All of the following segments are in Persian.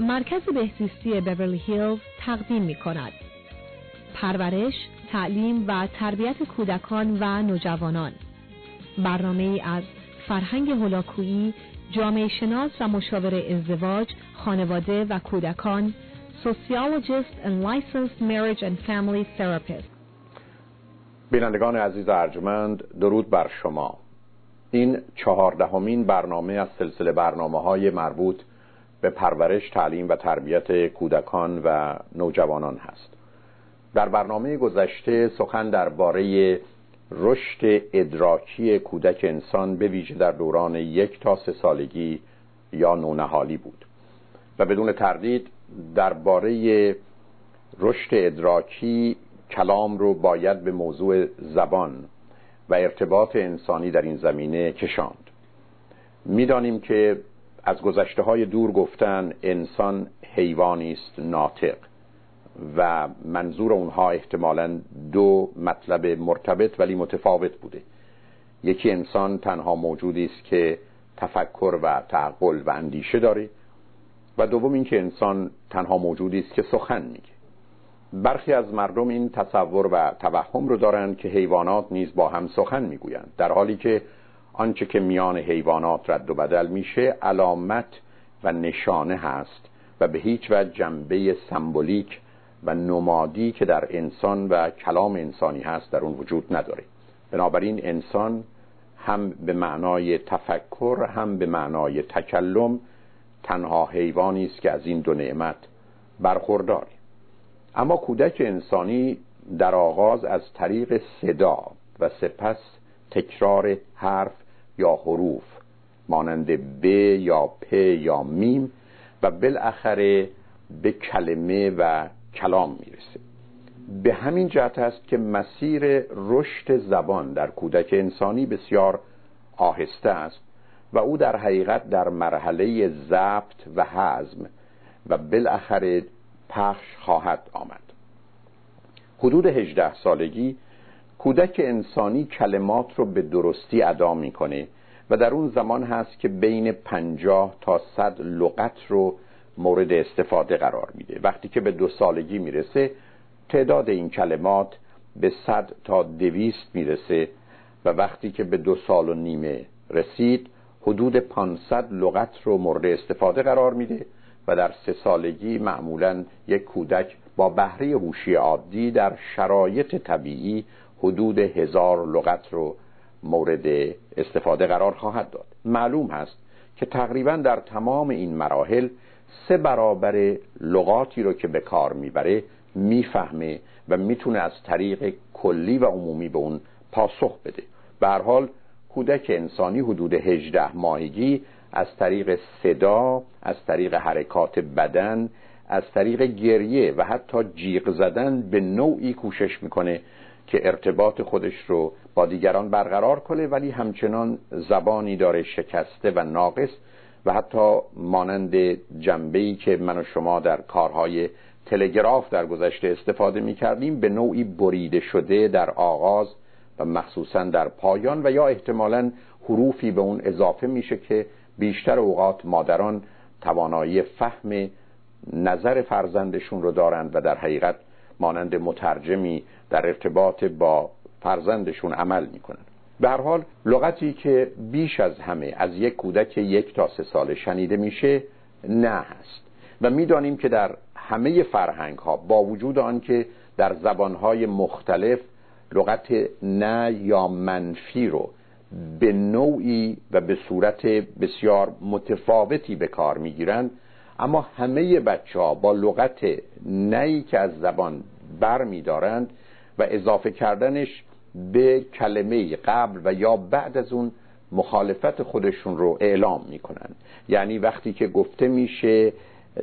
مرکز بهزیستی بیورلی هیلز تقدیم می کند. پرورش، تعلیم و تربیت کودکان و نوجوانان. برنامه از فرهنگ هلاکویی، جامعه شناس و مشاور ازدواج، خانواده و کودکان Sociologist and Licensed Marriage and Family Therapist. بینندگان عزیز ارجمند درود بر شما. این چهاردهمین برنامه از سلسله برنامه های مربوط به پرورش، تعلیم و تربیت کودکان و نوجوانان هست. در برنامه گذشته سخن درباره رشد ادراکی کودک انسان به ویژه در دوران یک تا سه سالگی یا نونهالی بود و بدون تردید درباره رشد ادراکی کلام رو باید به موضوع زبان و ارتباط انسانی در این زمینه کشاند. می‌دانیم که از گذشته های دور گفتن انسان حیوانی است ناطق. و منظور اونها احتمالا دو مطلب مرتبط ولی متفاوت بوده. یکی انسان تنها موجودی است که تفکر و تعقل و اندیشه داره و دوم اینکه انسان تنها موجودی است که سخن میگه. برخی از مردم این تصور و توهم رو دارند که حیوانات نیز با هم سخن می‌گویند در حالی که آنچه که میان حیوانات رد و بدل میشه علامت و نشانه هست و به هیچ وجه جنبه سمبولیک و نمادی که در انسان و کلام انسانی هست در اون وجود نداره. بنابراین انسان هم به معنای تفکر هم به معنای تکلم تنها حیوانی است که از این دو نعمت برخورداره اما کودک انسانی در آغاز از طریق صدا و سپس تکرار حرف یا حروف مانند ب یا پ یا میم و بالاخره به کلمه و کلام می‌رسه. به همین جهت است که مسیر رشد زبان در کودک انسانی بسیار آهسته است و او در حقیقت در مرحله ضبط و حزم و بالاخره پخش خواهد آمد. حدود 18 سالگی کودک انسانی کلمات رو به درستی ادا می‌کنه و در اون زمان هست که بین پنجاه تا صد لغت رو مورد استفاده قرار میده. وقتی که به دو سالگی می‌رسه تعداد این کلمات به صد تا دویست می‌رسه و وقتی که به دو سال و نیمه رسید حدود 500 لغت رو مورد استفاده قرار میده و در سه سالگی معمولا یک کودک با بهره هوشی عادی در شرایط طبیعی حدود هزار لغت رو مورد استفاده قرار خواهد داد. معلوم هست که تقریبا در تمام این مراحل سه برابر لغاتی رو که به کار می‌بره می‌فهمه و می‌تونه از طریق کلی و عمومی به اون پاسخ بده. به حال کودک انسانی حدود 18 ماهگی از طریق صدا از طریق حرکات بدن از طریق گریه و حتی جیغ زدن به نوعی کوشش می‌کنه که ارتباط خودش رو با دیگران برقرار کنه ولی همچنان زبانی داره شکسته و ناقص و حتی مانند جنبه‌ای که من و شما در کارهای تلگراف در گذشته استفاده می کردیم به نوعی بریده شده در آغاز و مخصوصا در پایان و یا احتمالا حروفی به اون اضافه میشه که بیشتر اوقات مادران توانایی فهم نظر فرزندشون رو دارند و در حقیقت مانند مترجمی در ارتباط با فرزندشون عمل می‌کنند به حال لغتی که بیش از همه از یک کودک یک تا سه ساله شنیده میشه نه هست. و می‌دانیم که در همه فرهنگ ها با وجود آنکه در زبانهای مختلف لغت نه یا منفی رو به نوعی و به صورت بسیار متفاوتی به کار می‌گیرند اما همه بچه ها با لغت نهی که از زبان بر میدارند و اضافه کردنش به کلمه قبل و یا بعد از اون مخالفت خودشون رو اعلام می‌کنن یعنی وقتی که گفته میشه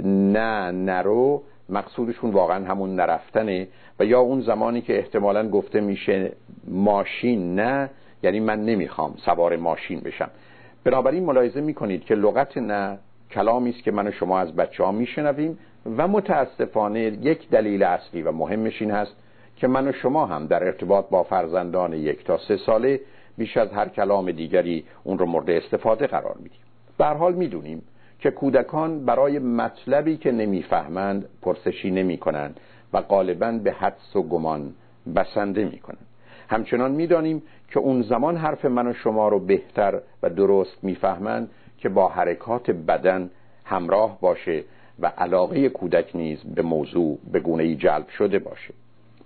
نه نرو مقصودشون واقعا همون نرفتنه و یا اون زمانی که احتمالا گفته میشه ماشین نه یعنی من نمی‌خوام سوار ماشین بشم. بنابراین ملاحظه می‌کنید که لغت نه کلامی است که من و شما از بچه ها میشنویم و متاسفانه یک دلیل اصلی و مهمش این هست که من و شما هم در ارتباط با فرزندان یک تا سه ساله بیش از هر کلام دیگری اون رو مورد استفاده قرار میدیم. به حال می‌دونیم که کودکان برای مطلبی که نمی‌فهمند پرسشی نمی کنند و غالبا به حدس و گمان بسنده می کنند همچنان می‌دانیم که اون زمان حرف من و شما رو بهتر و درست می‌فهمند که با حرکات بدن همراه باشه و علاقه کودک نیز به موضوع به گونه ای جلب شده باشه.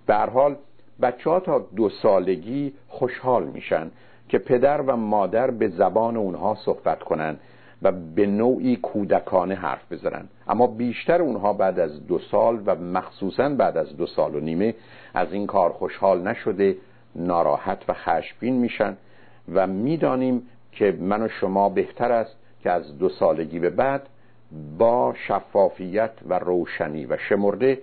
هر حال بچه ها تا دو سالگی خوشحال میشن که پدر و مادر به زبان اونها صحبت کنند و به نوعی کودکانه حرف بزنن. اما بیشتر اونها بعد از دو سال و مخصوصا بعد از دو سال و نیمه از این کار خوشحال نشده ناراحت و خشمگین میشن و می‌دانیم که من و شما بهتر است که از دو سالگی به بعد با شفافیت و روشنی و شمرده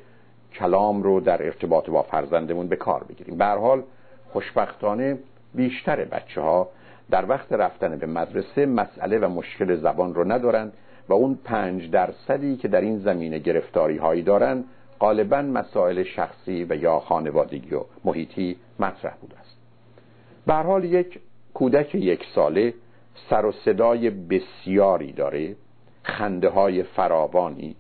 کلام رو در ارتباط با فرزندمون به کار بگیریم. به حال خوشبختانه بیشتر بچه ها در وقت رفتن به مدرسه مسئله و مشکل زبان رو ندارن و اون پنج درصدی که در این زمینه گرفتاری هایی دارن غالبا مسائل شخصی و یا خانوادگی و محیطی مطرح بوده است. به حال یک کودک یک ساله سر و صدای بسیاری داره. خنده های فراوانی.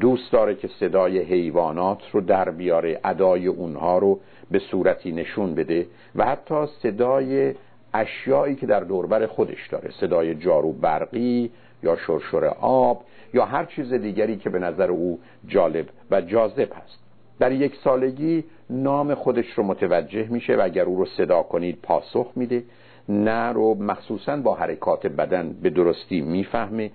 دوست داره که صدای حیوانات رو در بیاره ادای اونها رو به صورتی نشون بده و حتی صدای اشیایی که در دوربر خودش داره صدای جارو برقی یا شرشر آب یا هر چیز دیگری که به نظر او جالب و جاذب هست. در یک سالگی نام خودش رو متوجه میشه و اگر او رو صدا کنید پاسخ میده. نه رو مخصوصا با حرکات بدن به درستی می‌فهمه.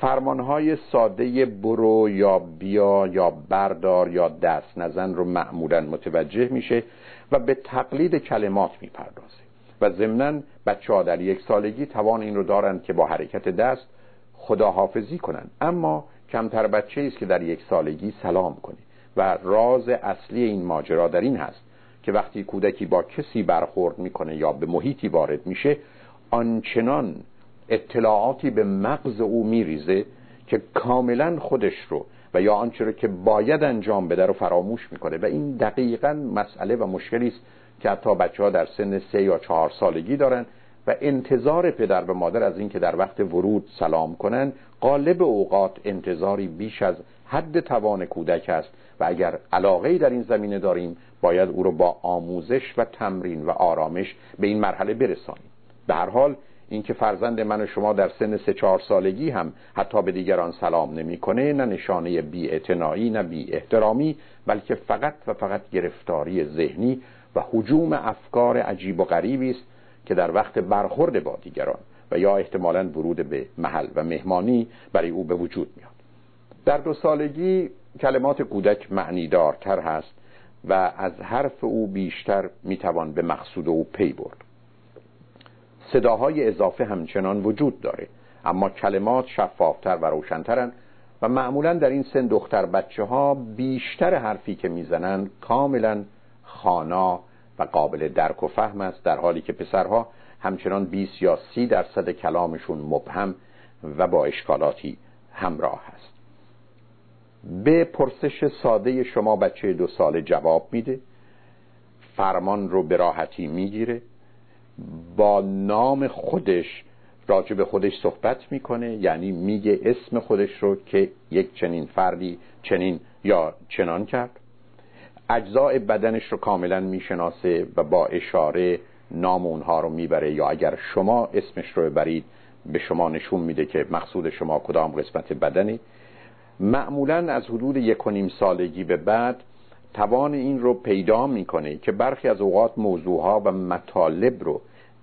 فرمانهای ساده برو یا بیا یا بردار یا دست نزن رو معمولا متوجه میشه و به تقلید کلمات می‌پردازه. و ضمنا بچه ها در یک سالگی توان این رو دارند که با حرکت دست خداحافظی کنند. اما کمتر بچه است که در یک سالگی سلام کنه. و راز اصلی این ماجرا در این هست که وقتی کودکی با کسی برخورد می‌کنه یا به محیطی وارد میشه آنچنان اطلاعاتی به مغز او میریزه که کاملا خودش رو و یا آنچه رو که باید انجام بده رو فراموش می‌کنه. و این دقیقا مسئله و مشکلی است که حتی بچه ها در سن سه یا چهار سالگی دارن و انتظار پدر و مادر از اینکه در وقت ورود سلام کنن غالب اوقات انتظاری بیش از حد توان کودک است و اگر علاقه در این زمینه داریم باید او رو با آموزش و تمرین و آرامش به این مرحله برسانیم. به هر حال اینکه فرزند من و شما در سن سه چهار سالگی هم حتی به دیگران سلام نمی‌کنه نه نشانه بی نه بی احترامی بلکه فقط و فقط گرفتاری ذهنی و حجوم افکار عجیب و غریبی است که در وقت برخورد با دیگران و یا احتمالا ورود به محل و مهمانی برای او به وجود میاد. در دو سالگی کلمات کودک معنیدارتر هست و از حرف او بیشتر می‌توان به مقصود او پی برد. صداهای اضافه همچنان وجود داره. اما کلمات شفافتر و روشنترن و معمولا در این سن دختر بچه ها بیشتر حرفی که می‌زنن کاملا خانا و قابل درک و فهم است در حالی که پسرها همچنان 20 یا 30 درصد کلامشون مبهم و با اشکالاتی همراه هست به پرسش ساده شما بچه دو ساله جواب میده. فرمان رو به راحتی می‌گیره. با نام خودش راجع به خودش صحبت می‌کنه. یعنی میگه اسم خودش رو که یک چنین فردی چنین یا چنان کرد. اجزاء بدنش رو کاملا می‌شناسه و با اشاره نام اونها رو می‌بره. یا اگر شما اسمش رو ببرید به شما نشون میده که مقصود شما کدام قسمت بدنی. معمولا از حدود یک و نیم سالگی به بعد توان این رو پیدا می‌کنه که برخی از اوقات موضوعها و مطالب رو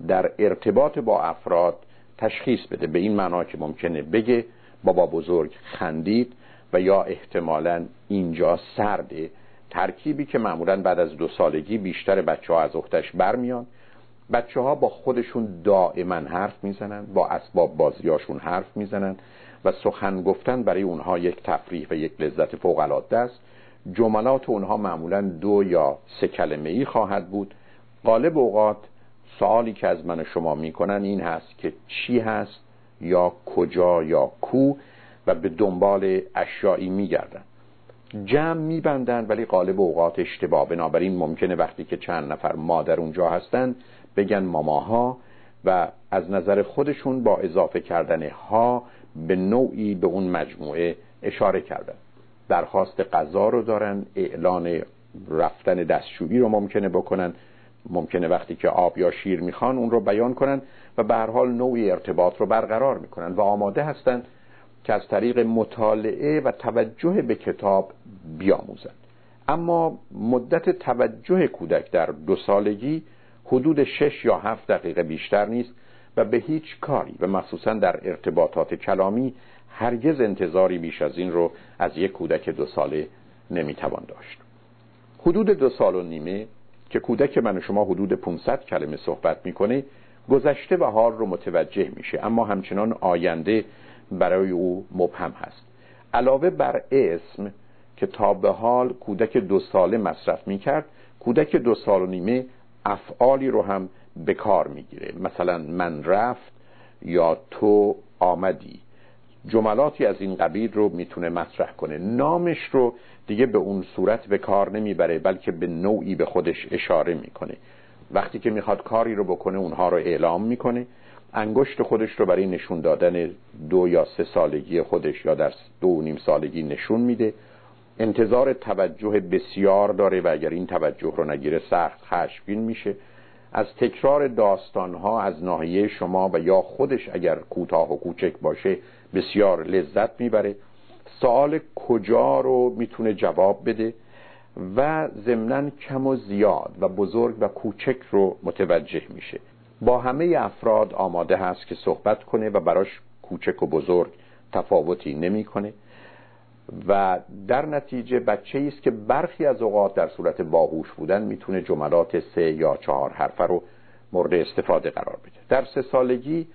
در ارتباط با افراد تشخیص بده. به این معنا که ممکنه بگه بابا بزرگ خندید و یا احتمالا اینجا سرده ترکیبی که معمولا بعد از دو سالگی بیشتر بچه ها از اختش برمیان. بچه ها با خودشون دائما حرف می‌زنن با اسباب بازیاشون حرف می‌زنن و سخن گفتن برای اونها یک تفریح و یک لذت فوق العاده است. جملات اونها معمولا دو یا سه کلمه ای خواهد بود. غالب اوقات سوالی که از من شما می‌کنن این هست که چی هست یا کجا یا کو و به دنبال اشیایی میگردن. جمع میبندن ولی غالب اوقات اشتباه. بنابراین ممکنه وقتی که چند نفر مادر اونجا هستن بگن ماماها و از نظر خودشون با اضافه کردن ها به نوعی به اون مجموعه اشاره کردن. درخواست غذا رو دارن اعلان رفتن دستشویی رو ممکنه بکنن. ممکنه وقتی که آب یا شیر می‌خوان اون رو بیان کنن و به هر حال نوعی ارتباط رو برقرار می‌کنن و آماده هستند که از طریق مطالعه و توجه به کتاب بیاموزند. اما مدت توجه کودک در دو سالگی حدود شش یا هفت دقیقه بیشتر نیست و به هیچ کاری و مخصوصا در ارتباطات کلامی هرگز انتظاری بیش از این رو از یک کودک دو ساله نمی‌توان داشت. حدود دو سال و نیمه که کودک من و شما حدود 500 کلمه صحبت می‌کنه گذشته و حال رو متوجه میشه. اما همچنان آینده برای او مبهم هست. علاوه بر اسم که تا به حال کودک دو ساله مصرف می‌کرد کودک دو سال و نیمه افعالی رو هم به کار می‌گیره. مثلا من رفت یا تو آمدی. جملاتی از این قبیل رو می‌تونه مطرح کنه. نامش رو دیگه به اون صورت به کار نمی‌بره بلکه به نوعی به خودش اشاره می‌کنه. وقتی که می‌خواد کاری رو بکنه اونها رو اعلام می‌کنه. انگشت خودش رو برای نشون دادن دو یا سه سالگی خودش یا در دو و نیم سالگی نشون میده. انتظار توجه بسیار داره و اگر این توجه رو نگیره سخت خشمگین میشه. از تکرار داستانها از ناحیه شما و یا خودش اگر کوتاه و کوچک باشه بسیار لذت می‌بره. سوال کجا رو می‌تونه جواب بده و ضمنا کم و زیاد و بزرگ و کوچک رو متوجه میشه. با همه افراد آماده هست که صحبت کنه و براش کوچک و بزرگ تفاوتی نمی‌کنه و در نتیجه بچه است که برخی از اوقات در صورت باهوش بودن می‌تونه جملات سه یا چهار حرفه رو مورد استفاده قرار بده. در سه سالگی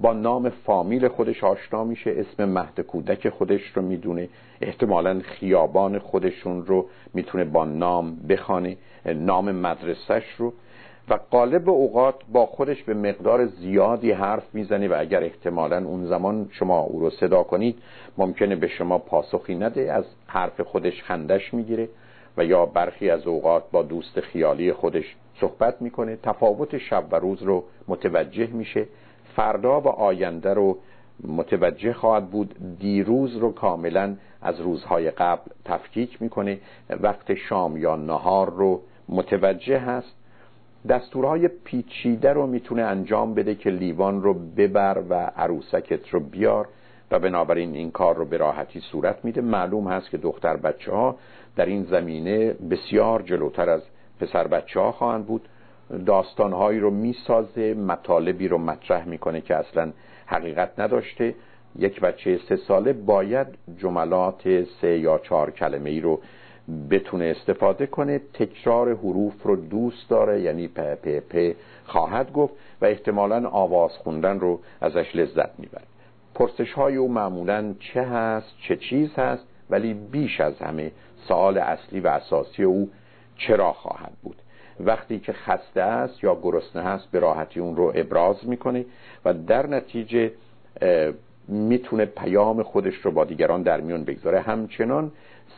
با نام فامیل خودش آشنا میشه اسم مهد کودک خودش رو می‌دونه. احتمالا خیابان خودشون رو می‌تونه با نام بخانه نام مدرسش رو. و قالب اوقات با خودش به مقدار زیادی حرف می‌زنه و اگر احتمالا اون زمان شما او رو صدا کنید ممکنه به شما پاسخی نده از حرف خودش خندش می‌گیره و یا برخی از اوقات با دوست خیالی خودش صحبت می‌کنه. تفاوت شب و روز رو متوجه میشه. فردا و آینده رو متوجه خواهد بود. دیروز رو کاملا از روزهای قبل تفکیک می‌کنه. وقت شام یا نهار رو متوجه هست. دستورهای پیچیده رو می‌تونه انجام بده که لیوان رو ببر و عروسکت رو بیار و بنابراین این کار رو به راحتی صورت میده. معلوم هست که دختر بچه ها در این زمینه بسیار جلوتر از پسر بچه ها خواهند بود. داستانهایی رو می‌سازه مطالبی رو مطرح می‌کنه که اصلا حقیقت نداشته. یک بچه سه ساله باید جملات سه یا چهار کلمه ای رو بتونه استفاده کنه. تکرار حروف رو دوست داره یعنی پ پ پ خواهد گفت و احتمالا آواز خوندن رو ازش لذت می‌بره. پرسش های او معمولا چه هست چه چیز هست ولی بیش از همه سوال اصلی و اساسی او چرا خواهد بود؟ وقتی که خسته است یا گرسنه هست به راحتی اون رو ابراز می‌کنه و در نتیجه می‌تونه پیام خودش رو با دیگران در میون بگذاره. همچنان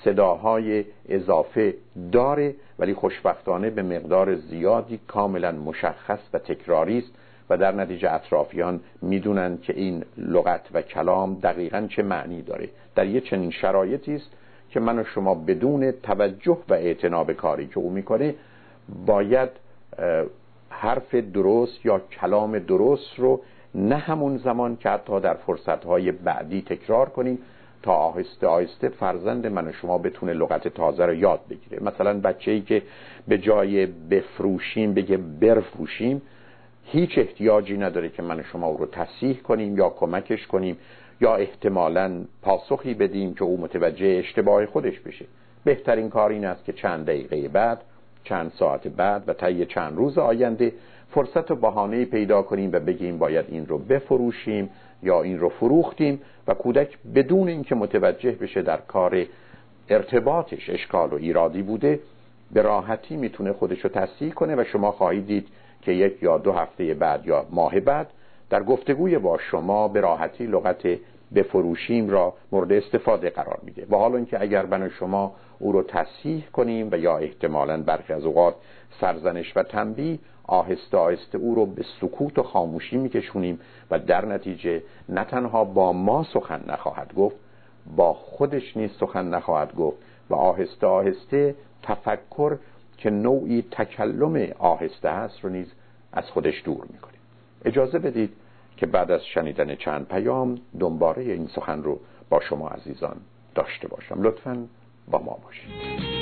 صداهای اضافه داره ولی خوشبختانه به مقدار زیادی کاملا مشخص و تکراری است و در نتیجه اطرافیان می‌دونن که این لغت و کلام دقیقا چه معنی داره. در یه چنین شرایطی است که من و شما بدون توجه و اعتناب کاری که او می‌کنه باید حرف درست یا کلام درست رو نه همون زمان که حتی در فرصتهای بعدی تکرار کنیم تا آهسته آهسته فرزند من و شما بتونه لغت تازه رو یاد بگیره. مثلا بچه ای که به جای بفروشیم بگه برفروشیم هیچ احتیاجی نداره که من و شما او رو تصیح کنیم یا کمکش کنیم یا احتمالا پاسخی بدیم که او متوجه اشتباه خودش بشه. بهترین کار این است که چند دقیقه بعد چند ساعت بعد و طی چند روز آینده فرصت و بهانه پیدا کنیم و بگیم باید این رو بفروشیم یا این رو فروختیم و کودک بدون اینکه متوجه بشه در کار ارتباطش اشکال و ایرادی بوده به راحتی می‌تونه خودش رو تصحیح کنه و شما خواهید دید که یک یا دو هفته بعد یا ماه بعد در گفتگوی با شما به راحتی لغت بفروشیم را مورد استفاده قرار میده. و حالا اینکه اگر من شما او رو تصحیح کنیم و یا احتمالا برخی از اوقات سرزنش و تنبیه آهسته آهسته او رو به سکوت و خاموشی میکشونیم و در نتیجه نه تنها با ما سخن نخواهد گفت با خودش نیز سخن نخواهد گفت و آهسته آهسته تفکر که نوعی تکلم آهسته است رو نیز از خودش دور می‌کنیم. اجازه بدید که بعد از شنیدن چند پیام دنباره این سخن رو با شما عزیزان داشته باشم. لطفا با ما باشید.